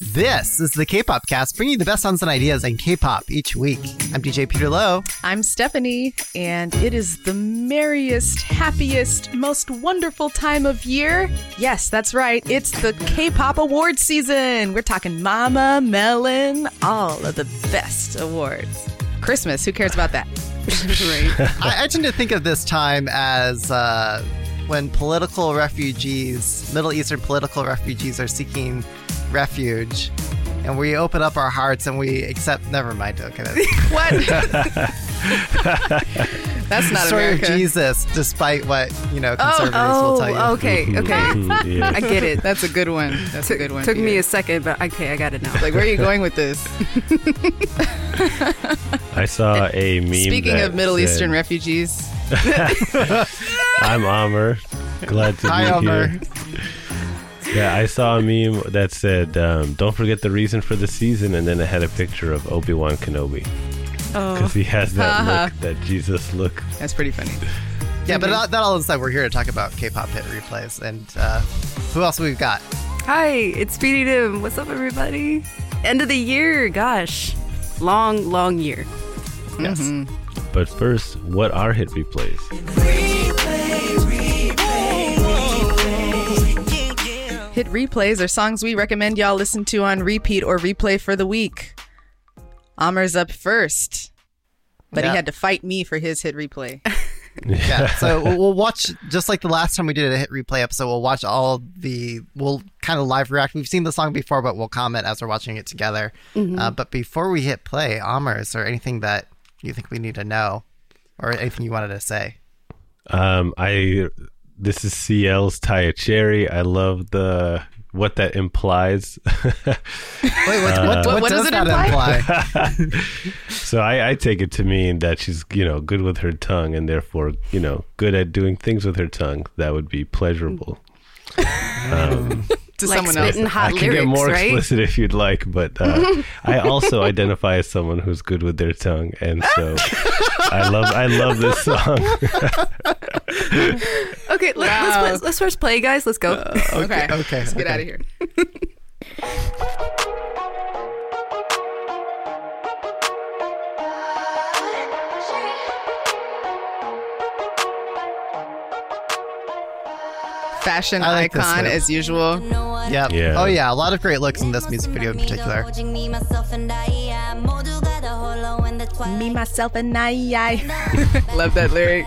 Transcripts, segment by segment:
This is the K-pop cast, bringing you the best songs and ideas in K-pop each week. I'm DJ Peter Lowe. I'm Stephanie, and it is the merriest, happiest, most wonderful time of year. Yes, that's right. It's the K-pop award season. We're talking Mama, Melon, all of the best awards. Christmas, who cares about that? right. I, I tend to think of this time as uh, when political refugees, Middle Eastern political refugees, are seeking refuge and we open up our hearts and we accept never mind okay what? That's not story America. of jesus despite what you know oh, conservatives oh, will tell you. oh okay okay. Mm-hmm, yeah. i get it. That's a good one. That's T- a good one. Took me a second but okay i got it now. Like where are you going with this? I saw a meme speaking of middle said, eastern refugees. I'm Amr. glad to Hi, be Amr. here yeah, I saw a meme that said, um, "Don't forget the reason for the season," and then it had a picture of Obi Wan Kenobi because oh. he has that uh-huh. look, that Jesus look. That's pretty funny. Yeah, but that, that all aside, we're here to talk about K-pop hit replays, and uh, who else we've got? Hi, it's Speedy Dim. What's up, everybody? End of the year, gosh, long, long year. Yes. Mm-hmm. But first, what are hit replays? Hit replays are songs we recommend y'all listen to on repeat or replay for the week. Amr's up first, but he had to fight me for his hit replay. yeah, so we'll watch just like the last time we did a hit replay episode. We'll watch all the. We'll kind of live react. We've seen the song before, but we'll comment as we're watching it together. Mm-hmm. Uh, but before we hit play, Amr, is there anything that you think we need to know, or anything you wanted to say? Um, I this is CL's Tie a Cherry. I love the what that implies. Wait, what, uh, what, what, what, does, does it imply? imply? so I, I, take it to mean that she's, you know, good with her tongue and therefore, you know, good at doing things with her tongue that would be pleasurable. Um, to like someone else. Hot I can lyrics, get more right? explicit if you'd like, but uh, I also identify as someone who's good with their tongue, and so I love I love this song. okay, let, wow. let's let's first play, guys. Let's go. Uh, okay, okay, okay, let's okay. get out of here. Fashion like icon as usual. Yep. Yeah. Oh yeah, a lot of great looks in this music video in particular. Me, myself, and I. Love that lyric.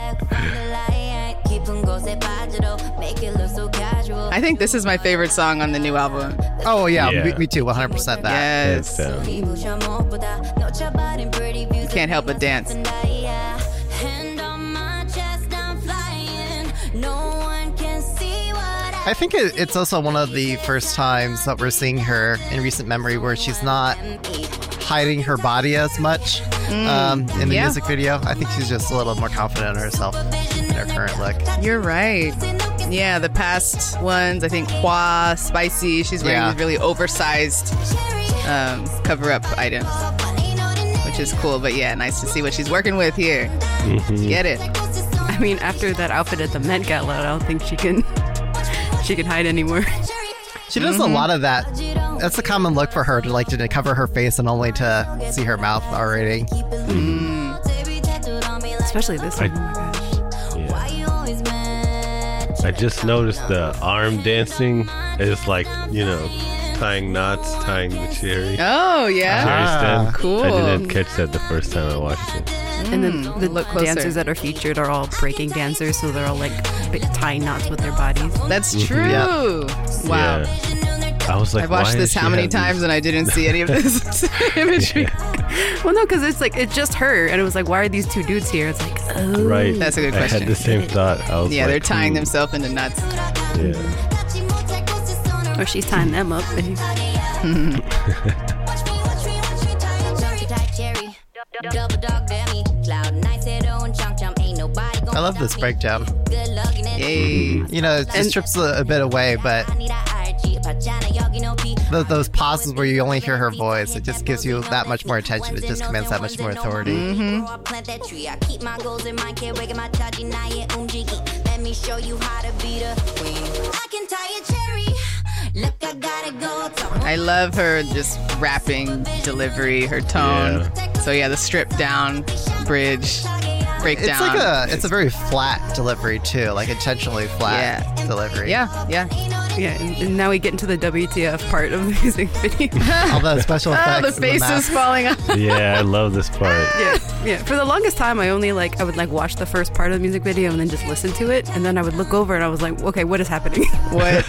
I think this is my favorite song on the new album. Oh yeah, Yeah. Me, me too, 100% that. Yes. It's, um, can't help but dance. I think it, it's also one of the first times that we're seeing her in recent memory where she's not hiding her body as much um, in the yeah. music video. I think she's just a little more confident in herself in her current look. You're right. Yeah, the past ones, I think HWA, Spicy, she's wearing Yeah. these really oversized um, cover up items, which is cool. But yeah, nice to see what she's working with here. Get it. I mean, after that outfit at the Met Gala, I don't think she can she can hide anymore. She does a lot of that. That's a common look for her to like to cover her face and only to see her mouth already. Especially this I- one. Oh my gosh. yeah. I just noticed the arm dancing is like you know tying knots, tying the cherry. Oh, yeah. cherry Ah, stem. cool. I didn't catch that the first time I watched it. And then the look closer. dancers that are featured are all breaking dancers, so they're all like bit- tying knots with their bodies. That's true. Yeah. Wow. Yeah. I was like, I've watched this how many times these- and I didn't see any of this imagery. Well, no, because it's like it's just her, and it was like, why are these two dudes here? It's like, oh, Right. That's a good question. I question. had the same thought. I was Yeah, they're tying hmm, themselves into nuts. Yeah. or she's tying them up. I love this breakdown. Yay. Mm-hmm. You know, it just And- strips a, a bit away, but Those, those pauses where you only hear her voice, it just gives you that much more attention. It just commands that much more authority. Plant that tree. I keep my goals in mind. Can't wake my chachi na ye unjiki. Let me show you how to be the queen. I can tie a cherry. Look, I gotta go. Talk I love her just rapping delivery, her tone. So yeah, the stripped down bridge breakdown. It's like a it's a very flat delivery too, like intentionally flat Yeah. delivery. yeah, yeah. Yeah, and, and now we get into the WTF part of the music video. All the special Oh, effects. the and faces masks. falling off. Yeah, I love this part. yeah, yeah. For the longest time, I only like I would like watch the first part of the music video and then just listen to it, and then I would look over and I was like, okay, what is happening? What?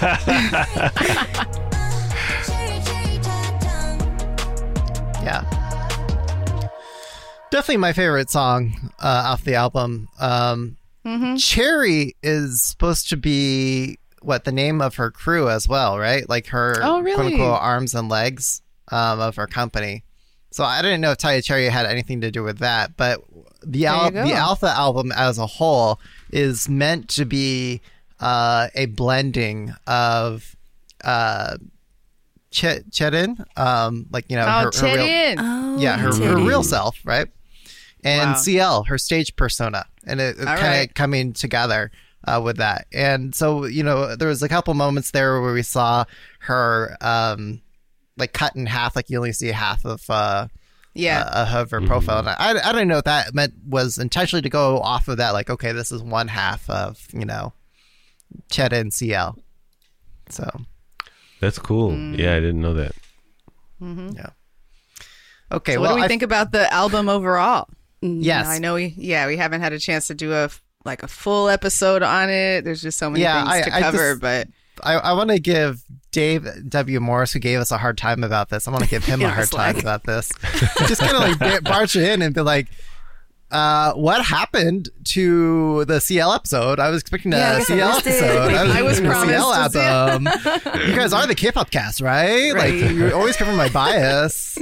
Definitely my favorite song uh, off the album. Um, Mm-hmm. Cherry is supposed to be what the name of her crew as well, right? Like her Oh, really? quote unquote arms and legs um, of her company. So I didn't know if Tie a Cherry had anything to do with that, but the al- the. Alpha album as a whole is meant to be uh, a blending of uh, Ch- Chaerin, um, like you know, Oh, her, her real, oh, yeah, her, her real self, right? And Wow. CL, her stage persona, and it, it kind of right. coming together uh, with that. And so, you know, there was a couple moments there where we saw her um, like cut in half, like you only see half of uh, Yeah. uh, of her profile. And I, I don't know if that meant was intentionally to go off of that, like, okay, this is one half of you know, Cheta and CL. So That's cool. Mm. Yeah, I didn't know that. Mm-hmm. yeah. Okay, so well, what do we I- think about the album overall? Mm, yes, I know we yeah we haven't had a chance to do a like a full episode on it. There's just so many Yeah, things I- to I cover, just- but I, I want to give Dave W. Morris, who gave us a hard time about this, I want to give him a hard time about this. Just kind of like ba- barge in and be like, uh, what happened to the CL episode? I was expecting a Yeah, I I CL episode. I was expecting a promised CL album. you guys are the K-pop cast, right? Right. Like you always cover my bias.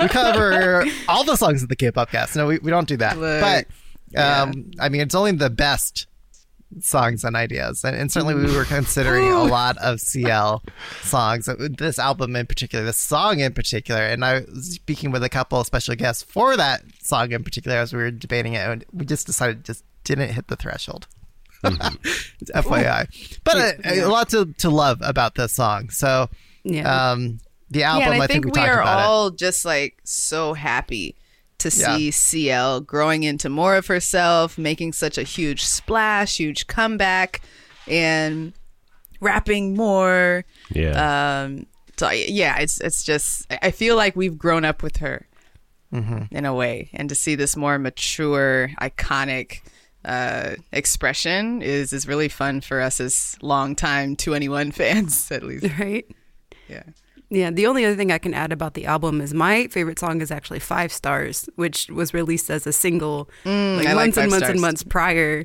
we cover all the songs of the K-pop cast. No, we, we don't do that. Look, but um, I mean, it's only the best songs and ideas, and, and certainly we were considering a lot of CL songs. Uh, This album in particular, this song in particular, and I was speaking with a couple of special guests for that song in particular as we were debating it, and we just decided it just didn't hit the threshold. It's FYI, but a, a lot to, to love about this song. So, Yeah. um, the album, yeah, I, I think, we, we are about it. all just like so happy to Yeah. see CL growing into more of herself, making such a huge splash, huge comeback, and rapping more. Yeah. Um, so yeah, it's it's just I- I feel like we've grown up with her Mm-hmm. in a way, and to see this more mature, iconic uh, expression is is really fun for us as longtime Two Anyone fans, at least. right. Yeah. Yeah, the only other thing I can add about the album is my favorite song is actually Five Stars, which was released as a single like Mm, like months Five and months Stars. and months prior.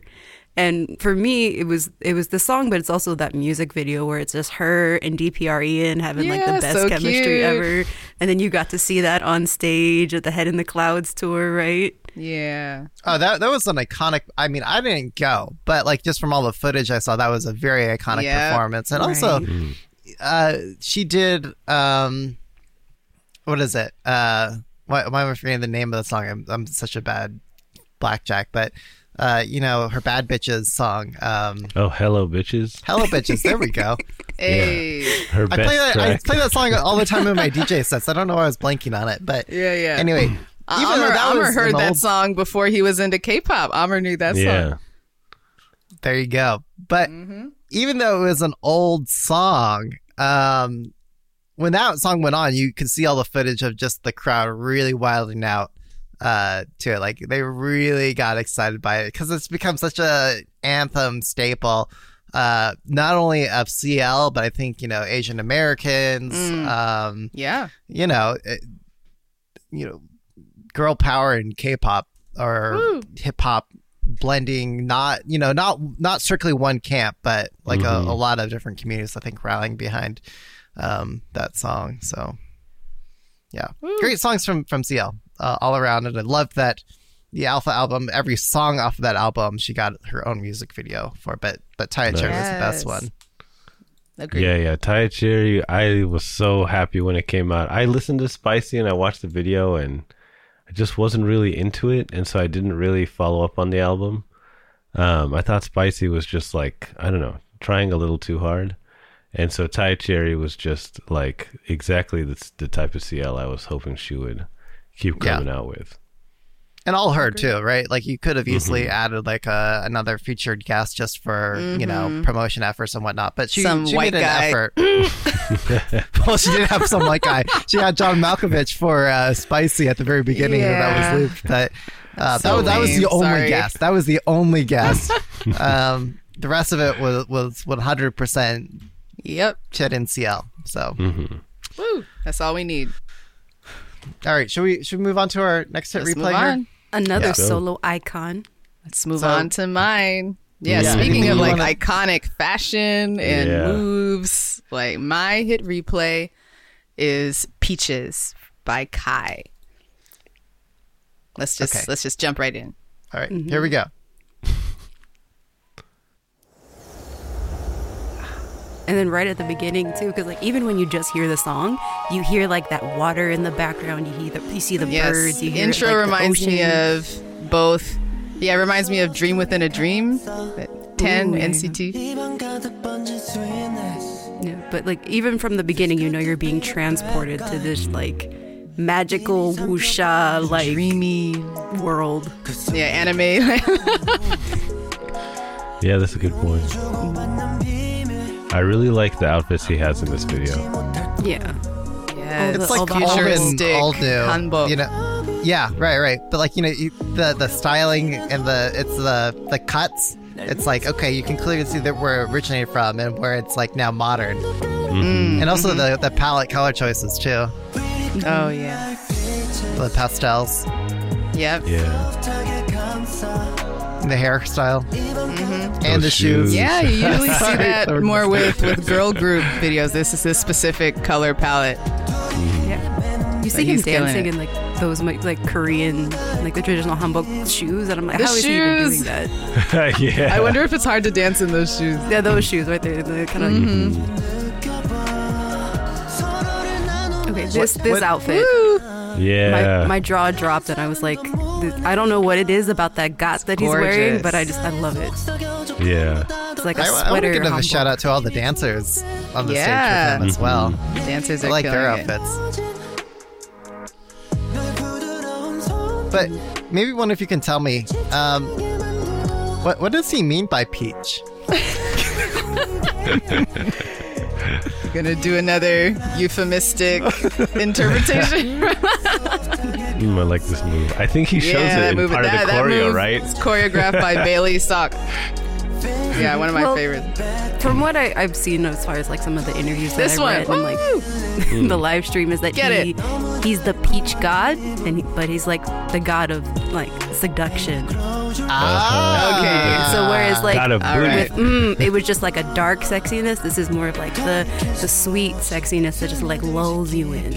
And for me, it was it was the song, but it's also that music video where it's just her and DPR Ian having like the best so chemistry cute. ever. And then you got to see that on stage at the Head in the Clouds tour, right? Yeah. Oh, that that was an iconic. I mean, I didn't go, but like just from all the footage I saw, that was a very iconic Yeah. performance. And also, Right. Uh, she did. Um, what is it? Uh, why, why am I forgetting the name of the song? I'm, I'm such a bad blackjack, but uh, you know her "Bad Bitches" song. Um, oh, hello, bitches. "Hello Bitches." There we go. Hey. Her I best play that. I play that song all the time in my DJ sets. I don't know why I was blanking on it, but Yeah, yeah. anyway. Even Uh, Amr, that Amr heard that old- song before he was into K-pop. Amr knew that song. yeah. There you go. But Mm-hmm. even though it was an old song, um, when that song went on, you could see all the footage of just the crowd really wilding out uh, to it. Like they really got excited by it because it's become such a anthem staple. Uh, not only of CL, but I think you know Asian Americans. Mm. Um, Yeah. you know, it, you know, girl power and K-pop or hip hop blending. Not you know, not not strictly one camp, but like Mhm. a, a lot of different communities. I think rallying behind um, that song. So yeah, great songs from from CL uh, all around, and I love that. The Alpha album, every song off of that album, she got her own music video for. But but Tie a Cherry was the best one. Agreed. Yeah, yeah. Tie a Cherry, I was so happy when it came out. I listened to Spicy and I watched the video and I just wasn't really into it. And so I didn't really follow up on the album. Um, I thought Spicy was just like, I don't know, trying a little too hard. And so Tie a Cherry was just like exactly the, the type of CL I was hoping she would keep Yeah. coming out with. And all her too, right? Like you could have easily Mm-hmm. added like a, another featured guest just for you know promotion efforts and whatnot. But she, Some she white made an guy. effort. well, she did have some white guy. She had John Malkovich for uh, Spicy at the very beginning, and that was looped. But uh, that So was that was the lame. only Sorry. guest. That was the only guest. um, the rest of it was was one hundred percent Yep. Chet and CL. So Woo. That's all we need. all right, should we should we move on to our next hit Let's replay move here? Another Yeah. solo icon. Let's move So- on to mine. Yeah, Yeah. speaking of like wanna- iconic fashion and Yeah. moves, like my hit replay is Peaches by Kai. Let's just Okay. let's just jump right in. All right, mm-hmm. here we go. And then right at the beginning too, because like even when you just hear the song, you hear like that water in the background. You hear the, you see the Yes, birds. You hear intro like, the reminds me of both. Yeah, it reminds me of Dream Within a Dream, that 10 Ooh, yeah. NCT. Yeah, but like even from the beginning, you know you're being transported to this like magical wuxia like Dreamy, world. yeah, anime. Yeah, that's a good point. I really like the outfits he has in this video. Yeah, Yeah, It's It's like all the all in, futuristic all new. hanbok. You know, yeah, right, right. But like you know, you, the the styling and the it's the the cuts. It's like okay, you can clearly see that where it originated from and where it's like now modern, Mm, and also mm-hmm. the the palette color choices too, Oh yeah, the pastels, yep. Yeah. the hairstyle, Mm-hmm. and the shoes. shoes. Yeah, you usually see that more with, with girl group videos. This is a specific color palette. yeah. You see But him dancing it. in like those like, like Korean like the traditional hanbok shoes, and I'm like, The how is he even shoes! doing that? yeah. I wonder if it's hard to dance in those shoes. Yeah, those shoes right there. They're kind of. Mm-hmm. Okay, this this what- outfit. Yeah. my, my jaw dropped and I was like, th- I don't know what it is about that got that he's wearing, gorgeous. but I just I love it. yeah. It's like a I, I want to give a hanbok. shout out to all the dancers on the Yeah. stage with him as well. Dancers I are like their killing it. outfits. But maybe one if you can tell me, um, what what does he mean by peach? You're gonna do another euphemistic interpretation. Mm, I like this move. I think he shows yeah, it that in move, part that, of the that choreo, move right? It's choreographed by Bailey Sok. Yeah, one of my Well, favorites. From what I, I've seen as far as like some of the interviews that This I one, read and like the live stream is that Get he he's the peach god, and he, but he's like the god of like seduction. Ah, Okay, so whereas like Got a all booty. right. with mm, it was just like a dark sexiness. This is more of like the the sweet sexiness that just like lulls you in.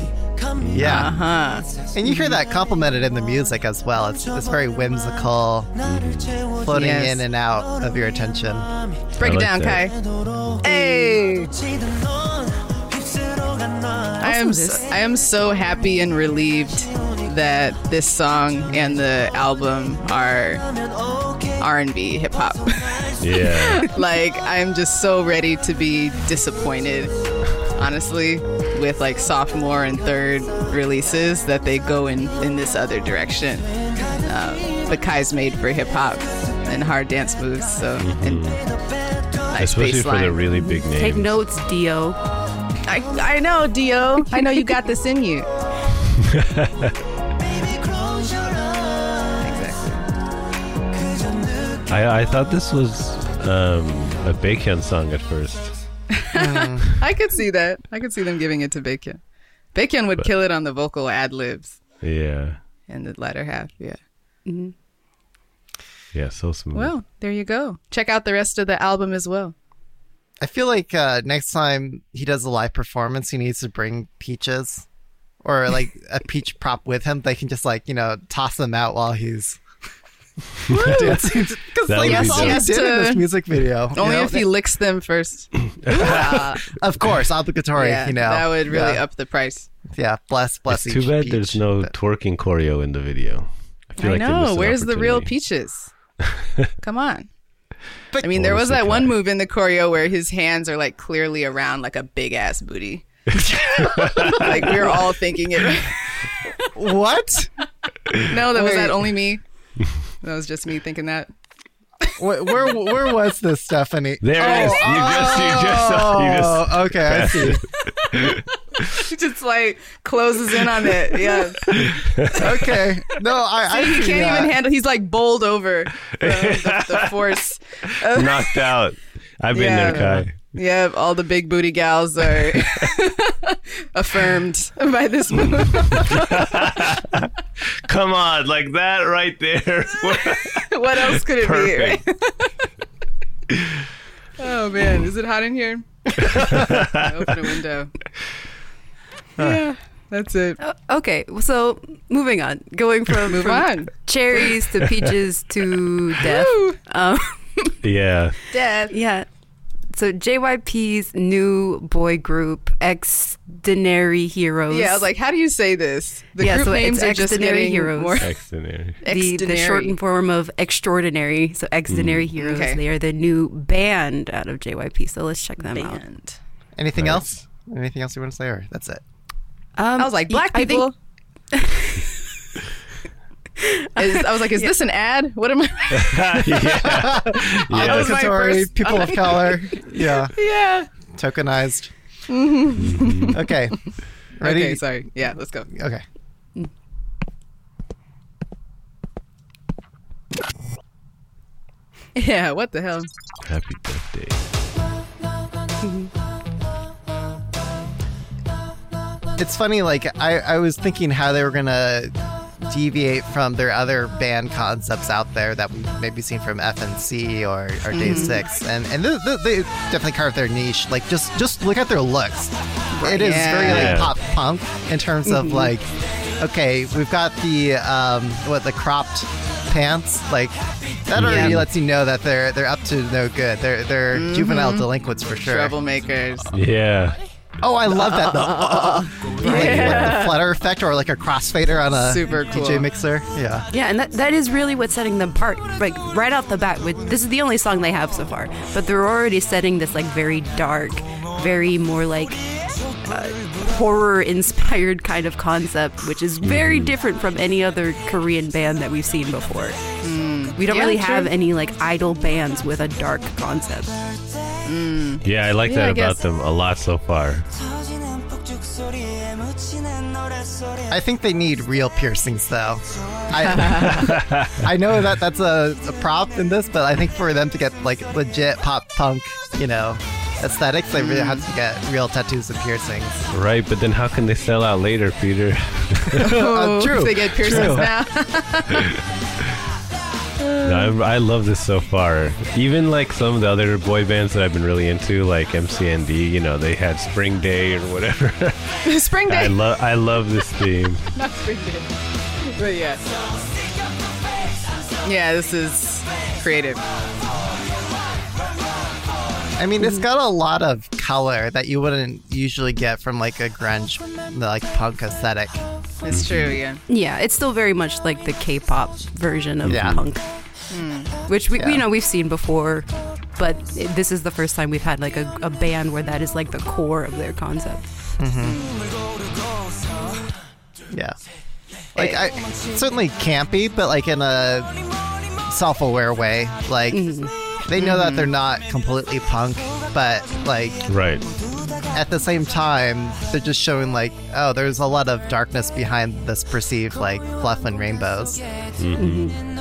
yeah, Uh huh. and you hear that complimented in the music as well. It's it's very whimsical, floating Yes. in and out of your attention. Break I it like down, that. Kai. Hey. I am so, this- I am so happy and relieved that this song and the album are R&B hip hop. Yeah. like I'm just so ready to be disappointed, honestly, with like sophomore and third releases that they go in in this other direction. Um, but Kai's made for hip hop and hard dance moves, so and nice Especially for the really big names. Take notes, Dio. I, I know, Dio. I know you got this in you. exactly. I, I thought this was um, a Baekhyun song at first. I could see that. I could see them giving it to Baekhyun. Baekhyun would kill it on the vocal ad libs Yeah. in the latter half. Yeah. Hmm. Yeah, so smooth. Well, there you go. Check out the rest of the album as well. I feel like uh, next time he does a live performance, he needs to bring peaches or like a peach prop with him. They can just like you know toss them out while he's dancing because That like that's all he Yes, did in to- this music video. you Only know? if he licks them first. Yeah, of course, obligatory. yeah, you know, that would really yeah, up the price. Yeah, bless, bless. It's too bad peach, there's no but- tworking choreo in the video. I feel I like they know. Where's the real peaches? Come on. But- I mean, there What was was that the one move in the choreo where his hands are like clearly around like a big ass booty. like we were all thinking it. What? no, that was that only me. That was just me thinking that. where, where where was this, Stephanie? There it is. You just, you just, you just. Oh, okay, I see. He just like closes in on it. Yeah. Okay, no, I, I he can't that. even handle. He's like bowled over the, the, the force. knocked out. I've been Yeah. there, Kai. Yeah, all the big booty gals are affirmed by this move. Come on, like that right there. what else could it Perfect. be? Right? oh man, is it hot in here? Open a window. Yeah, that's it. Uh, okay, so moving on, going from, Move from on. cherries to peaches to death. Um, yeah. Death. yeah. So JYP's new boy group, Xdinary Heroes. Yeah, I was like, how do you say this? The Yeah, group so it's names are just Extraordinary getting Heroes. more Extraordinary. the, the extraordinary. shortened form of extraordinary. So extraordinary heroes. Okay. They are the new band out of JYP. So let's check them out. Anything Right. else? Anything else you want to say, or that's it? Um, I was like, black I think- people. Is, I was like, is this an ad? What am I? yeah. That yeah. was my Obligatory, first- people of color. Yeah, yeah. tokenized. Okay, ready? Okay, sorry. Yeah, let's go. Okay. Yeah, what the hell? Happy birthday. It's funny, like I, I was thinking how they were gonna deviate from their other band concepts out there that we've maybe seen from FNC or, or Day mm-hmm. Six, and and they, they- they definitely carved their niche. Like just just look at their looks. It is very like pop punk in terms of mm-hmm. like, okay, we've got the um what the cropped pants like that mm-hmm. already Yeah. lets you know that they're they're up to no good. They're they're juvenile delinquents for sure. Troublemakers. Yeah. Oh, I love that. The, right, like the flutter effect or like a crossfader on a Super cool. DJ mixer. Yeah. Yeah, and that, that is really what's setting them apart. Like right off the bat, with this is the only song they have so far, but they're already setting this like very dark, very more like uh, horror-inspired kind of concept, which is very different from any other Korean band that we've seen before. We don't Yeah, really true. have any like idol bands with a dark concept. Mm-hmm. Yeah, I like Yeah, I that about guess. them a lot so far. I think they need real piercings though. I I know that that's a, a prop in this, but I think for them to get like legit pop punk, you know, aesthetics, they really have to mm. get real tattoos and piercings. Right, but then how can they sell out later, Peter? Oh, true, If they get piercings true. now. No, I, I love this so far. Even like some of the other boy bands that I've been really into, like MCND, you know, they had Spring Day or whatever. Spring Day. I love I love this theme. Not Spring Day. But yeah. Yeah, this is creative. I mean, it's mm-hmm. got a lot of color that you wouldn't usually get from like a grunge, like punk aesthetic. It's true, mm-hmm. yeah. Yeah, it's still very much like the K-pop version of Yeah. punk, mm. which we Yeah. you know we've seen before, but it, this is the first time we've had like a, a band where that is like the core of their concept. Mm-hmm. Yeah. Like I certainly campy, but like in a self-aware way. Like they know that they're not completely punk, but like Right. at the same time, they're just showing like, oh, there's a lot of darkness behind this perceived like fluff and rainbows. Mm-hmm.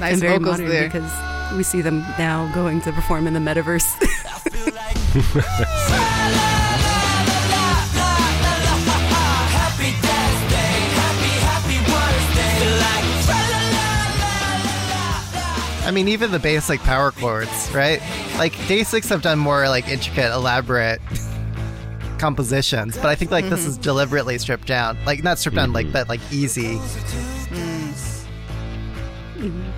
Nice and very vocals modern there. because we see them now going to perform in the metaverse. I mean, even the basic power chords, right? Like Day Six have done more like intricate, elaborate compositions, but I think like this mm-hmm. is deliberately stripped down. Like not stripped down, like mm-hmm. but like easy. Mm-hmm.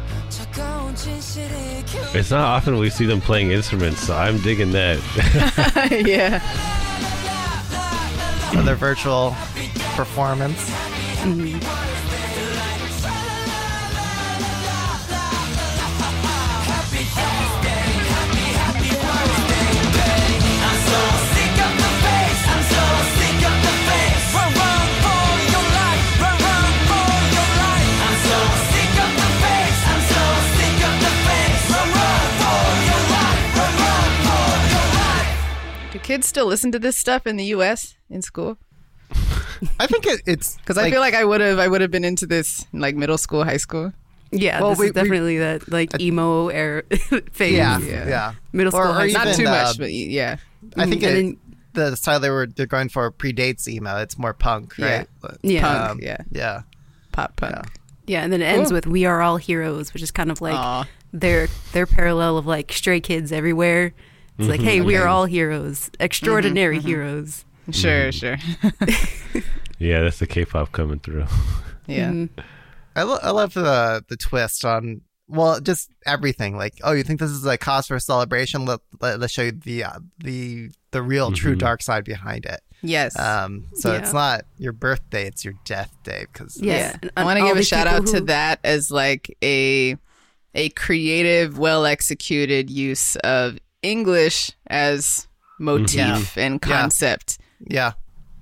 It's not often we see them playing instruments, so I'm digging that. yeah. for their virtual performance. Kids still listen to this stuff in the U.S. in school? I think it, it's Because I feel like I would have, I would have been into this in like middle school, high school. Yeah, Well, this we- is definitely that like emo era phase. yeah, Yeah. yeah, Middle school, Or- or high even, Not too uh, much, but yeah. I think And it, then- the style they were they're going for predates emo. It's more punk, Yeah. right? But, Yeah. Punk, um, yeah. yeah. Pop punk. Yeah. Yeah, and then it ends Cool. with "We Are All Heroes," which is kind of like Aw. their their parallel of like stray kids everywhere. It's like, hey, we are all heroes, extraordinary heroes. Sure, sure. yeah, that's the K-pop coming through. yeah. Mm-hmm. I, lo- I love the the twist on well, just everything. Like, oh, you think this is a cause for celebration? Let, let us show you the uh, the the real true dark side behind it. Yes. Um, so Yeah. it's not your birthday; it's your death day. Because Yeah. I want to give a shout people out to that as like a a creative, well executed use of English as motif mm-hmm. Yeah. and concept. yeah,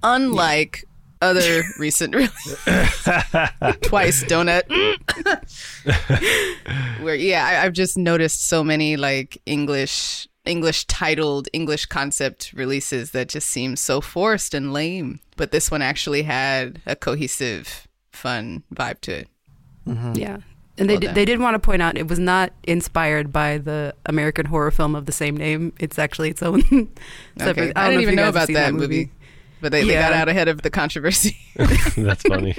Unlike other recent releases. Twice donut. Where yeah, I, I've just noticed so many like English English titled English concept releases that just seem so forced and lame. But this one actually had a cohesive, fun vibe to it. Mm-hmm. Yeah. And they Well did, they did want to point out it was not inspired by the American horror film of the same name. It's actually its own separate. Okay. I, don't didn't if even you know guys have about seen that, movie. But they, they got out ahead of the controversy. that's funny.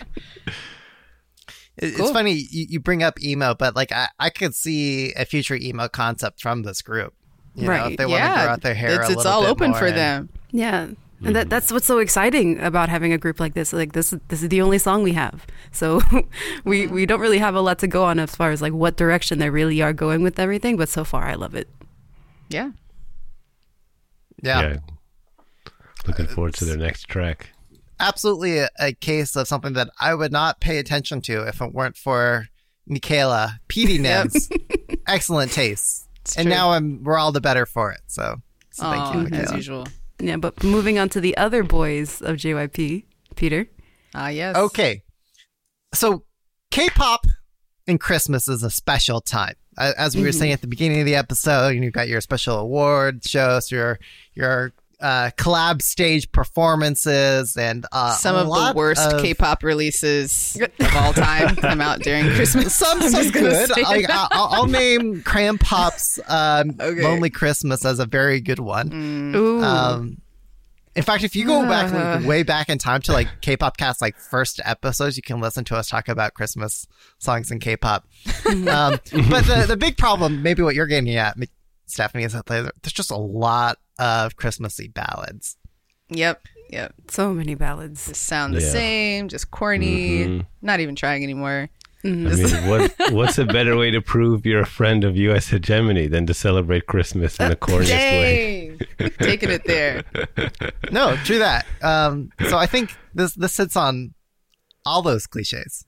It- Cool. it's funny you, you bring up emo, but like I, I could see a future emo concept from this group. You know, Right. if they want to yeah, grow out their hair, it's, a it's all bit open more for and- them. Yeah. And that, that's what's so exciting about having a group like this. Like this, this is the only song we have, so we we don't really have a lot to go on as far as like what direction they really are going with everything. But so far, I love it. Yeah. Yeah, Looking uh, forward to their next track. absolutely a, a case of something that I would not pay attention to if it weren't for Michaela, Petey Nims, excellent taste, and true. now I'm we're all the better for it. So, so thank Aw, you, as usual. Yeah. But moving on to the other boys of JYP, Peter. Ah, yes. Okay. So K-pop and Christmas is a special time. As we were saying at the beginning of the episode, you've got your special award shows, your your uh, collab stage performances, and uh, Some a of the worst of- K-pop releases of all time come out during Christmas. Some I'm some just gonna good. say I, that. I'll, I'll name Crayon Pop's um, Okay. "Lonely Christmas" as a very good one. Mm. Ooh. Um, in fact, if you go back like, way back in time to like K-pop cast like first episodes, you can listen to us talk about Christmas songs in K-pop. um, but the the big problem, maybe what you're getting at, Mi- Stephanie, is that there- there's just a lot of Christmassy ballads. Yep. Yep. so many ballads. Just sound the Yeah. same, just corny, Mhm. not even trying anymore. I mean, what what's a better way to prove you're a friend of U.S. hegemony than to celebrate Christmas in the corniest way? Taking it there. No, true that. Um, so I think this this sits on all those cliches.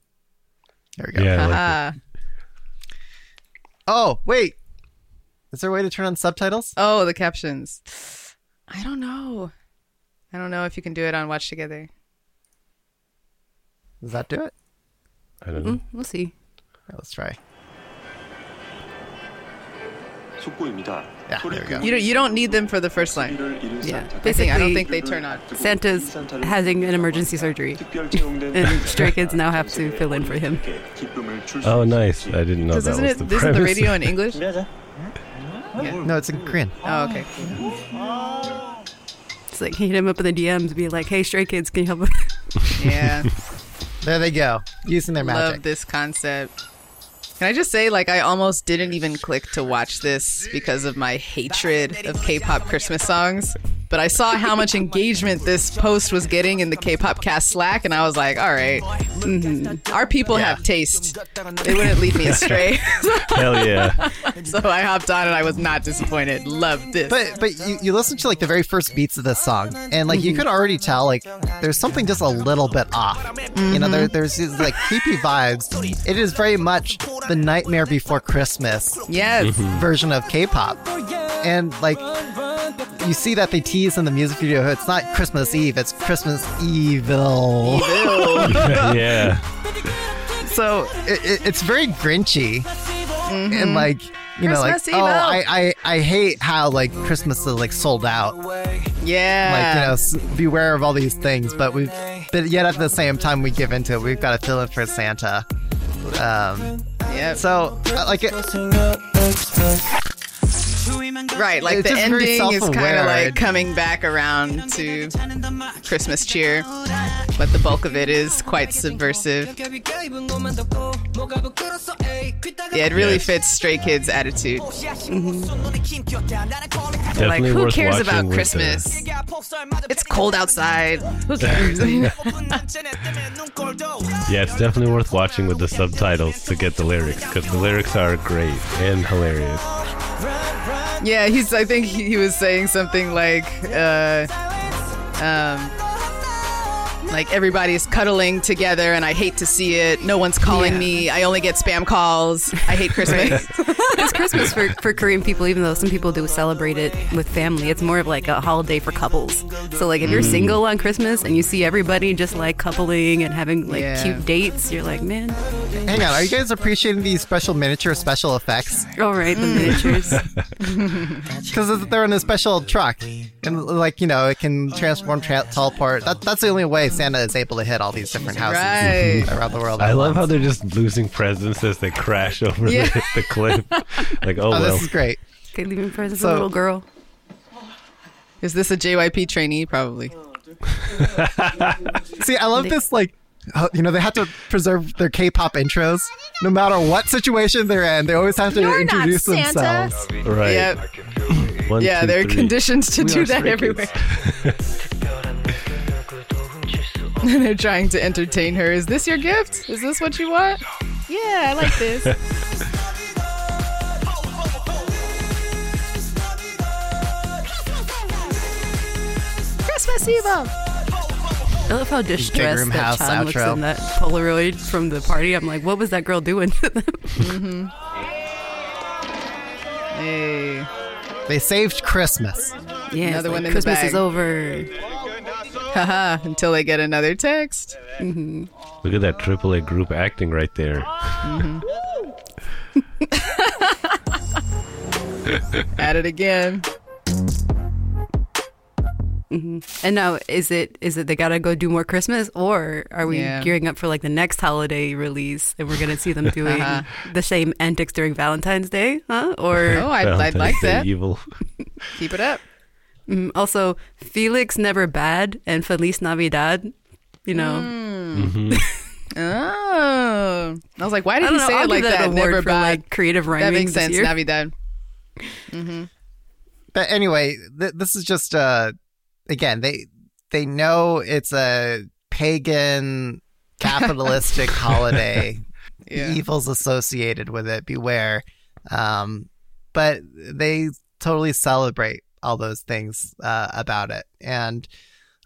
There we go. Yeah, I like Oh wait, is there a way to turn on subtitles? Oh, the captions. I don't know. I don't know if you can do it on Watch Together. Does that do it? I don't know. Mm, we'll see. Right, let's try. Yeah, there we go. You don't, you don't need them for the first line. Yeah. Basically, I don't think they turn on. Santa's having an emergency surgery, and Stray Kids now have to fill in for him. Oh, nice. I didn't know that isn't was it, the Isn't the radio in English? No, it's in Korean. Oh, oh okay. Oh. It's like hit him up in the DMs, be like, "Hey, Stray Kids, can you help?" Yeah. There they go, using their magic. I love this concept. Can I just say, like, I almost didn't even click to watch this because of my hatred of K-pop Christmas songs. But I saw how much engagement this post was getting in the K-pop cast Slack, and I was like, all right, mhm. our people have taste. They wouldn't lead me astray. Hell yeah. so I hopped on, and I was not disappointed. Loved this. But but you, you listen to like the very first beats of this song, and like you could already tell like there's something just a little bit off. You know, there, there's these like creepy vibes. It is very much the Nightmare Before Christmas yes, version of K-pop, and like you see that they tease in the music video. It's not Christmas Eve; it's Christmas Evil. yeah. so it, it, it's very grinchy and like you know like Christmas oh Evil. I, I i hate how like christmas is like sold out yeah. like you know beware of all these things but we but yet at the same time we give into it we've got to fill in for santa um Yep. so uh, like it, Right, like It's the ending is kind of like coming back around to Christmas cheer, but the bulk of it is quite subversive. Yeah, it really Yes. fits Stray Kids' attitude. Definitely like, who cares about with Christmas? It's cold outside. Who cares? The, yeah, it's definitely worth watching with the subtitles to get the lyrics because the lyrics are great and hilarious. yeah, he's. I think he, he was saying something like, uh, um, like everybody's cuddling together, and I hate to see it. No one's calling Yeah. me. I only get spam calls. I hate Christmas. It's Christmas for, for Korean people, even though some people do celebrate it with family. It's more of like a holiday for couples. So, like, if you're mm. single on Christmas and you see everybody just like coupling and having like Yeah. cute dates, you're like, man, hang on are you guys appreciating these special miniature special effects all right, the mm. miniatures. because they're in a special truck and like you know it can transform tra- teleport that, that's the only way santa is able to hit all these different houses Right. around the world I at love how they're just losing presents as they crash over Yeah. the, the cliff. Like, oh, oh well. this is great Okay, leaving presents So- a little girl. Is this a JYP trainee? Probably. See, I love this. Like, uh, you know, they have to preserve their K-pop intros, no matter what situation they're in. They always have to You're not introduce Santa. themselves. Right. Yep. One, Yeah, two, they're three. conditioned to We do that everywhere. Kids. they're trying to entertain her. Is this your gift? Is this what you want? Yeah, I like this. Christmas Eve. I love how distressed room that house Chan looks outro. in that Polaroid from the party. I'm like, what was that girl doing to them? Hey. They saved Christmas. Yeah, Another it's one in the Christmas bag. is over. Haha, until they get another text. Mm-hmm. Look at that AAA group acting right there. Mm-hmm. At it again. Mm-hmm. And now, is it is it they gotta go do more Christmas, or are we Yeah. gearing up for like the next holiday release, and we're gonna see them doing Uh-huh. the same antics during Valentine's Day, huh? Or Oh, I'd, I'd like Day that. Evil. Keep it up. Mm, also Felix Never Bad and Feliz Navidad. You know, Mm. Oh. I was like, why did he know. say I'll it like that, that? award Never for bad. like creative rhyming. that makes this sense. year. Navidad. But anyway, th- this is just uh again they they know it's a pagan capitalistic holiday. Yeah. Evils associated with it. Beware. Um, but they totally celebrate all those things uh, about it. And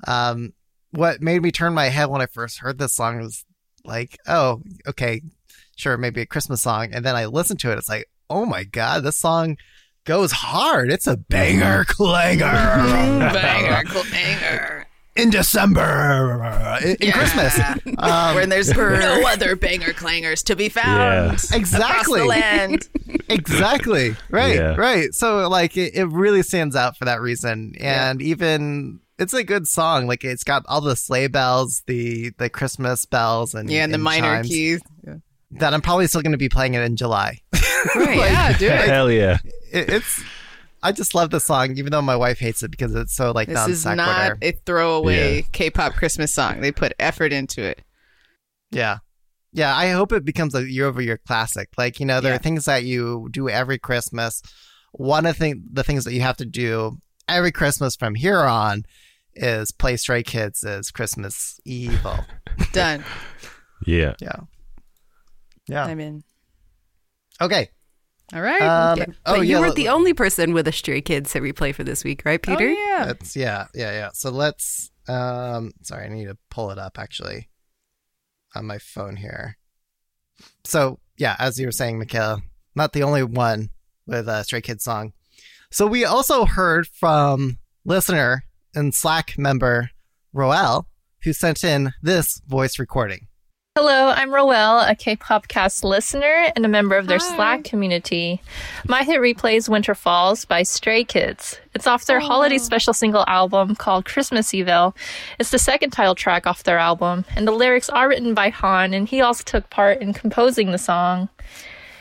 um, what made me turn my head when I first heard this song was like, oh, okay, sure, maybe a Christmas song. And then I listened to it. It's like, oh my god, this song goes hard. It's a banger clanger. Banger, banger. In December in, in Christmas. Um, when there's no other banger clangers to be found across exactly. the land. exactly. Right. Yeah. Right. So like it, it really stands out for that reason. And even it's a good song. Like it's got all the sleigh bells, the the Christmas bells and Yeah, and the minor chimes keys. Yeah, That I'm probably still gonna be playing it in July. Right. yeah do it. Hell yeah. It, it's I just love the song, even though my wife hates it because it's so like This non is sequitur. not a throwaway Yeah. K-pop Christmas song. They put effort into it. Yeah. Yeah, I hope it becomes a year over year classic. Like, you know, there Yeah. are things that you do every Christmas. One of the, the things that you have to do every Christmas from here on is play Stray Kids as Christmas Evil. Done. Yeah. Yeah. Yeah. I'm in. Okay. All right. Um, Yeah. oh, but yeah. you weren't the only person with a Stray Kids to replay for this week, right, Peter? Oh, yeah. That's yeah, yeah, yeah. So let's um sorry, I need to pull it up actually on my phone here. So yeah, as you were saying, Michaela, not the only one with a Stray kid song. So we also heard from listener and Slack member Roel, who sent in this voice recording. Hello, I'm Roel, a K-pop cast listener and a member of their Hi. Slack community. My hit replay is Winter Falls by Stray Kids. It's off their oh, holiday special single album called Christmas EveL. It's the second title track off their album, and the lyrics are written by Han, and he also took part in composing the song.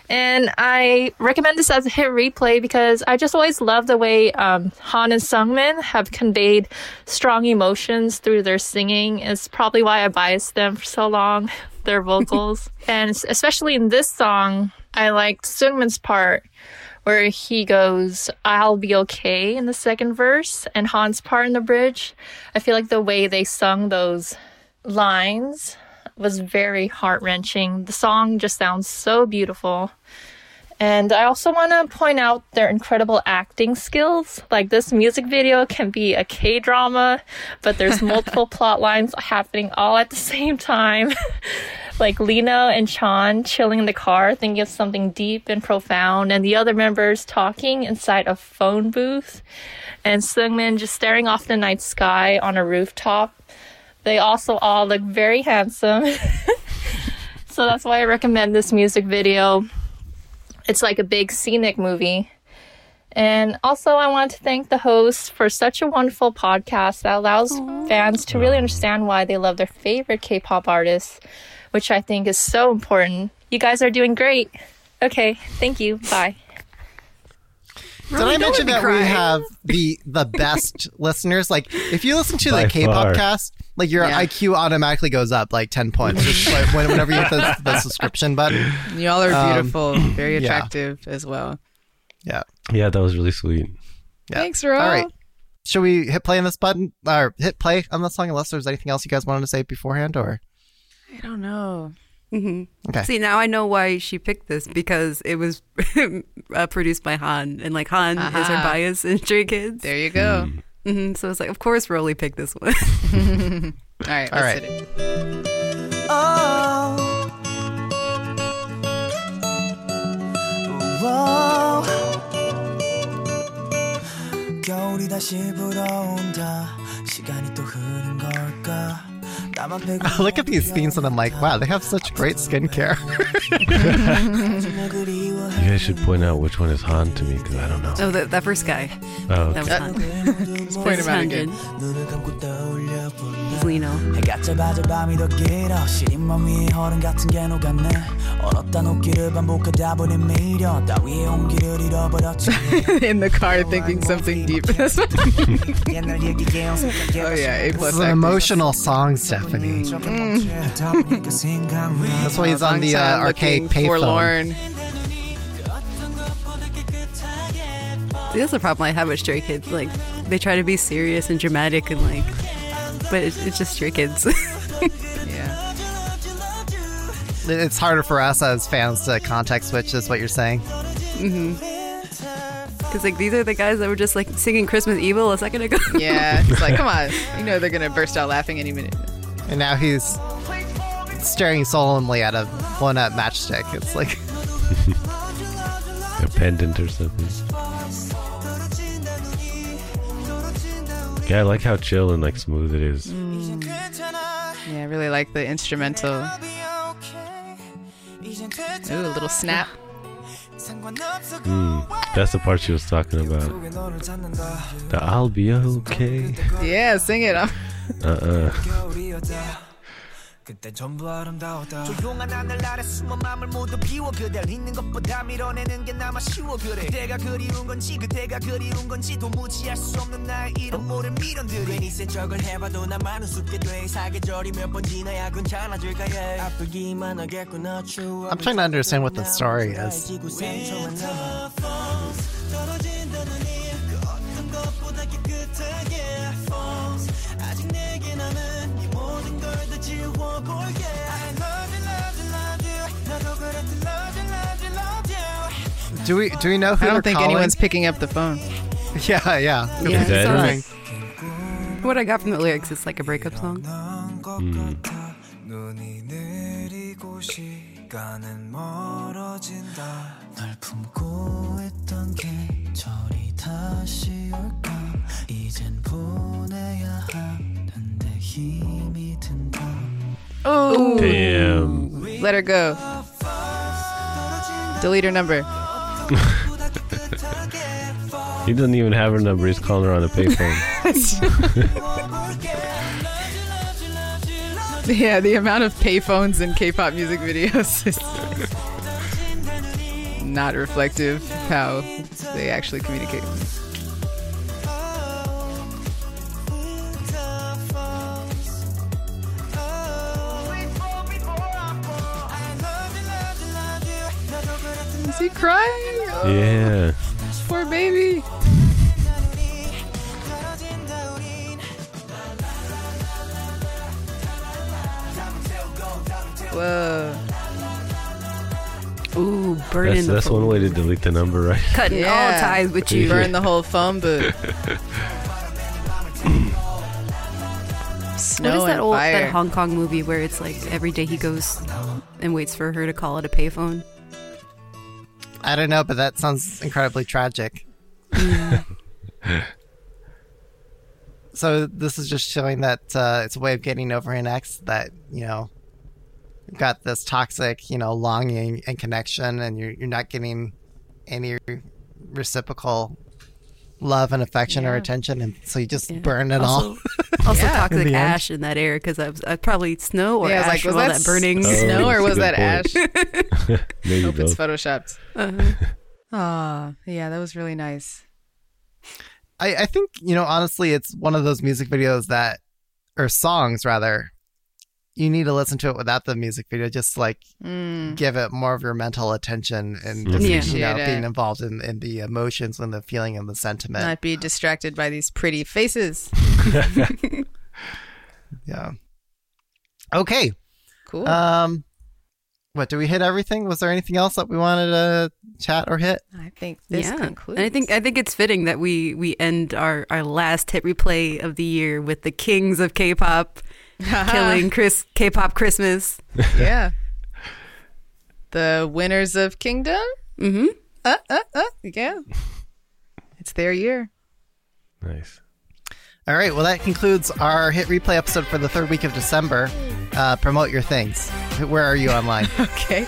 And I recommend this as a hit replay because I just always love the way um, Han and Seungmin have conveyed strong emotions through their singing. It's probably why I biased them for so long, their vocals. and especially in this song, I liked Seungmin's part where he goes, I'll be okay in the second verse, and Han's part in the bridge. I feel like the way they sung those lines was very heart wrenching. The song just sounds so beautiful. And I also want to point out their incredible acting skills. Like this music video can be a K drama, but there's multiple plot lines happening all at the same time. like Lee Know and Chan chilling in the car, thinking of something deep and profound, and the other members talking inside a phone booth, and Seungmin just staring off the night sky on a rooftop. They also all look very handsome. so that's why I recommend this music video. It's like a big scenic movie. And also, I want to thank the host for such a wonderful podcast that allows fans to really understand why they love their favorite K pop artists, which I think is so important. You guys are doing great. Okay, thank you. Bye. Did I mention make me that we have the the best listeners? Like, if you listen to By the K-pop far. cast, like your Yeah. IQ automatically goes up like ten points. Like whenever you hit the, the subscription button. Y'all are Um, beautiful, very yeah. attractive as well. Yeah. Yeah, that was really sweet. Yeah. Thanks, Ro. All right. Should we hit play on this button or hit play on the song? Unless there's anything else you guys wanted to say beforehand, or I don't know. hmm Okay. See, now I know why she picked this because it was uh, produced by Han, and like Han is her bias in Stray Kids. There you go. hmm So it's like, of course, Rolly picked this one. All right. All let's right. hit it. 겨울이 다시 불어온다 시간이 또 흐른 걸까 나만 빼고 I look at these scenes and I'm like, wow, they have such great skincare. you guys should point out which one is Han to me because I don't know. Oh, that, that first guy. Oh, okay. that was Han. Let's point him out again. Lee Know. 해가 짧아져 밤이 더 길어 시린 밤 위에 허름 같은 게 녹았네 얼었다 녹기를 반복하다 보니 미련 따위의 온기를 잃어버렸지 In the car thinking something deep. That's what Oh yeah, A plus This an emotional song, Stephanie. Mm. That's why he's on the uh, arcade payphone. Forlorn. See, that's the problem I have with Stray Kids. Like, they try to be serious and dramatic and like but it's, it's just Stray Kids. Yeah. It's harder for us as fans to context switch, is what you're saying. Mm-hmm. Because like these are the guys that were just like singing Christmas EveL a second ago. Yeah. It's like, come on. You know they're gonna burst out laughing any minute. And now he's staring solemnly at a blown up matchstick. It's like, a pendant or something. Yeah, I like how chill and like smooth it is. Yeah, I really like the instrumental. Ooh, a little snap. Mm, that's the part she was talking about. The I'll be okay. Yeah, sing it. I'm- Uh uh 그때 전부 아름다웠다. 조용한 하늘 아래 숨은 맘을 모두 비워 그댈. 잊는 것보다 밀어내는 게 나만 쉬워 그래. 그대가 그리운 건지 그대가 그리운 건지 도무지 알 수 없는 나의 이름 모른 미련들이. 괜히 센 척을 해봐도 나만 우습게 돼. 사계절이 몇 번 지나야 괜찮아질까 해 아프기만 하겠구나 추억 I'm trying to understand what the story is. 지 Do we do we know who I don't think calling? anyone's picking up the phone. Yeah, yeah. Yeah, Is that so what I got from the lyrics is like a breakup song. 눈 Oh, Damn. let her go. Delete her number. He doesn't even have her number. He's calling her on a payphone. Yeah, the amount of payphones in K-pop music videos is not reflective of how they actually communicate. Is he crying? Oh, yeah. poor baby. Whoa. Ooh, burning That's, the that's phone. one way to delete the number, right? Cutting all ties with you. Burn the whole phone book. What Snow is that old fire. that Hong Kong movie where it's like every day he goes and waits for her to call at a payphone? I don't know, but that sounds incredibly tragic. so this is just showing that uh, it's a way of getting over an ex that you know you've got this toxic, you know, longing and connection, and you're you're not getting any reciprocal love and affection or attention, and so you just Yeah. burn it all. Also, also Yeah. toxic In the end. ash in that air because I was uh, probably snow or yeah, was ash like, was that, that burning. Oh, snow or was that point. ash? Maybe Hope it's photoshopped. Uh-huh. Ah, yeah, that was really nice. I, I think you know honestly it's one of those music videos that or songs rather you need to listen to it without the music video just like Mm. give it more of your mental attention and just, Yeah. you know being involved in, in the emotions and the feeling and the sentiment Not be distracted by these pretty faces. yeah okay Cool. um what do we hit everything was there anything else that we wanted to chat or hit I think this yeah, concludes. and I think I think it's fitting that we we end our our last hit replay of the year with the kings of K-pop killing Chris K-pop Christmas. yeah. The winners of Kingdom. Mm-hmm. Uh, uh, uh, yeah. It's their year. Nice. all right well that concludes our hit replay episode for the third week of december uh, promote your things where are you online Okay.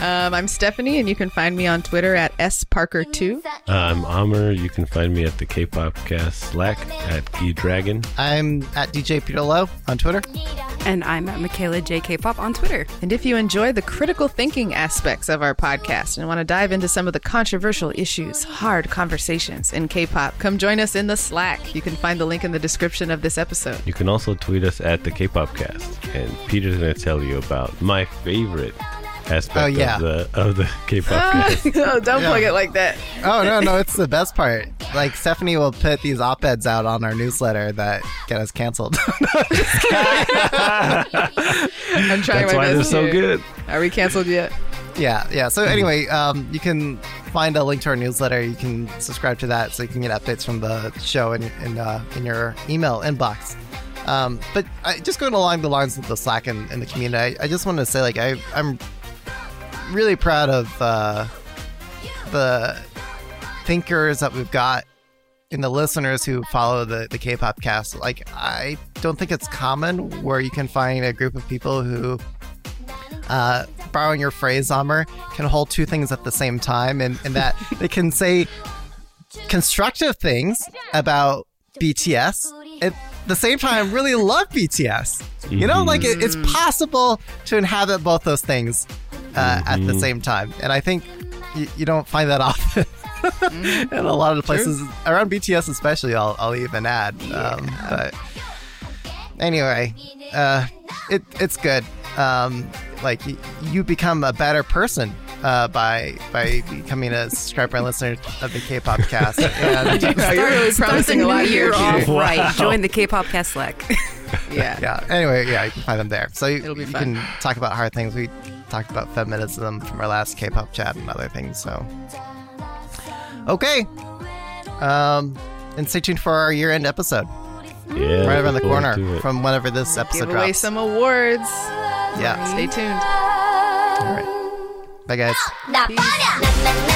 Um, I'm Stephanie, and you can find me on Twitter at sparker2. Uh, I'm Amr. You can find me at the K-pop cast Slack at Key Dragon. i'm at dj peter low on twitter And I'm at Michaela J K-pop on Twitter. And if you enjoy the critical thinking aspects of our podcast and want to dive into some of the controversial issues, hard conversations in K pop, come join us in the Slack. You can find the link in the description of this episode. You can also tweet us at the K-pop cast, and Peter's going to tell you about my favorite aspect Oh, yeah. of the of the K-pop cast. oh, don't Yeah. plug it like that. Oh no, no, it's the best part. Like Stephanie will put these op-eds out on our newsletter that get us canceled. I'm trying That's my why best. they're so here. good. Are we canceled yet? yeah, yeah. So anyway, um, you can find a link to our newsletter. You can subscribe to that so you can get updates from the show in in, uh, in your email inbox. Um, but I, just going along the lines of the Slack and, and the community, I, I just want to say like I I'm really proud of uh, the thinkers that we've got and the listeners who follow the, the K-pop cast. Like, I don't think it's common where you can find a group of people who, uh, borrowing your phrase, Amr, can hold two things at the same time, and, and that they can say constructive things about BTS at the same time I really love BTS. You know, like it, it's possible to inhabit both those things uh, at the same time, and I think you, you don't find that often. in a lot of the places around BTS, especially, I'll, I'll even add. Um, but anyway, uh, it it's good. Um, like y- you become a better person uh, by by becoming a subscriber and listener of the K-pop cast. And you're really Start promising the a lot new here. year off Peter. right. Join the K-pop cast Slack. Yeah. yeah. Anyway, yeah, you can find them there. So you, It'll be you can talk about hard things. We talked about feminism from our last K-pop chat and other things. So okay, um, and stay tuned for our year-end episode Yeah. right around the corner from whenever this episode drops. Give away drops. some awards. yeah. Stay tuned. All right. Bye, guys. Peace.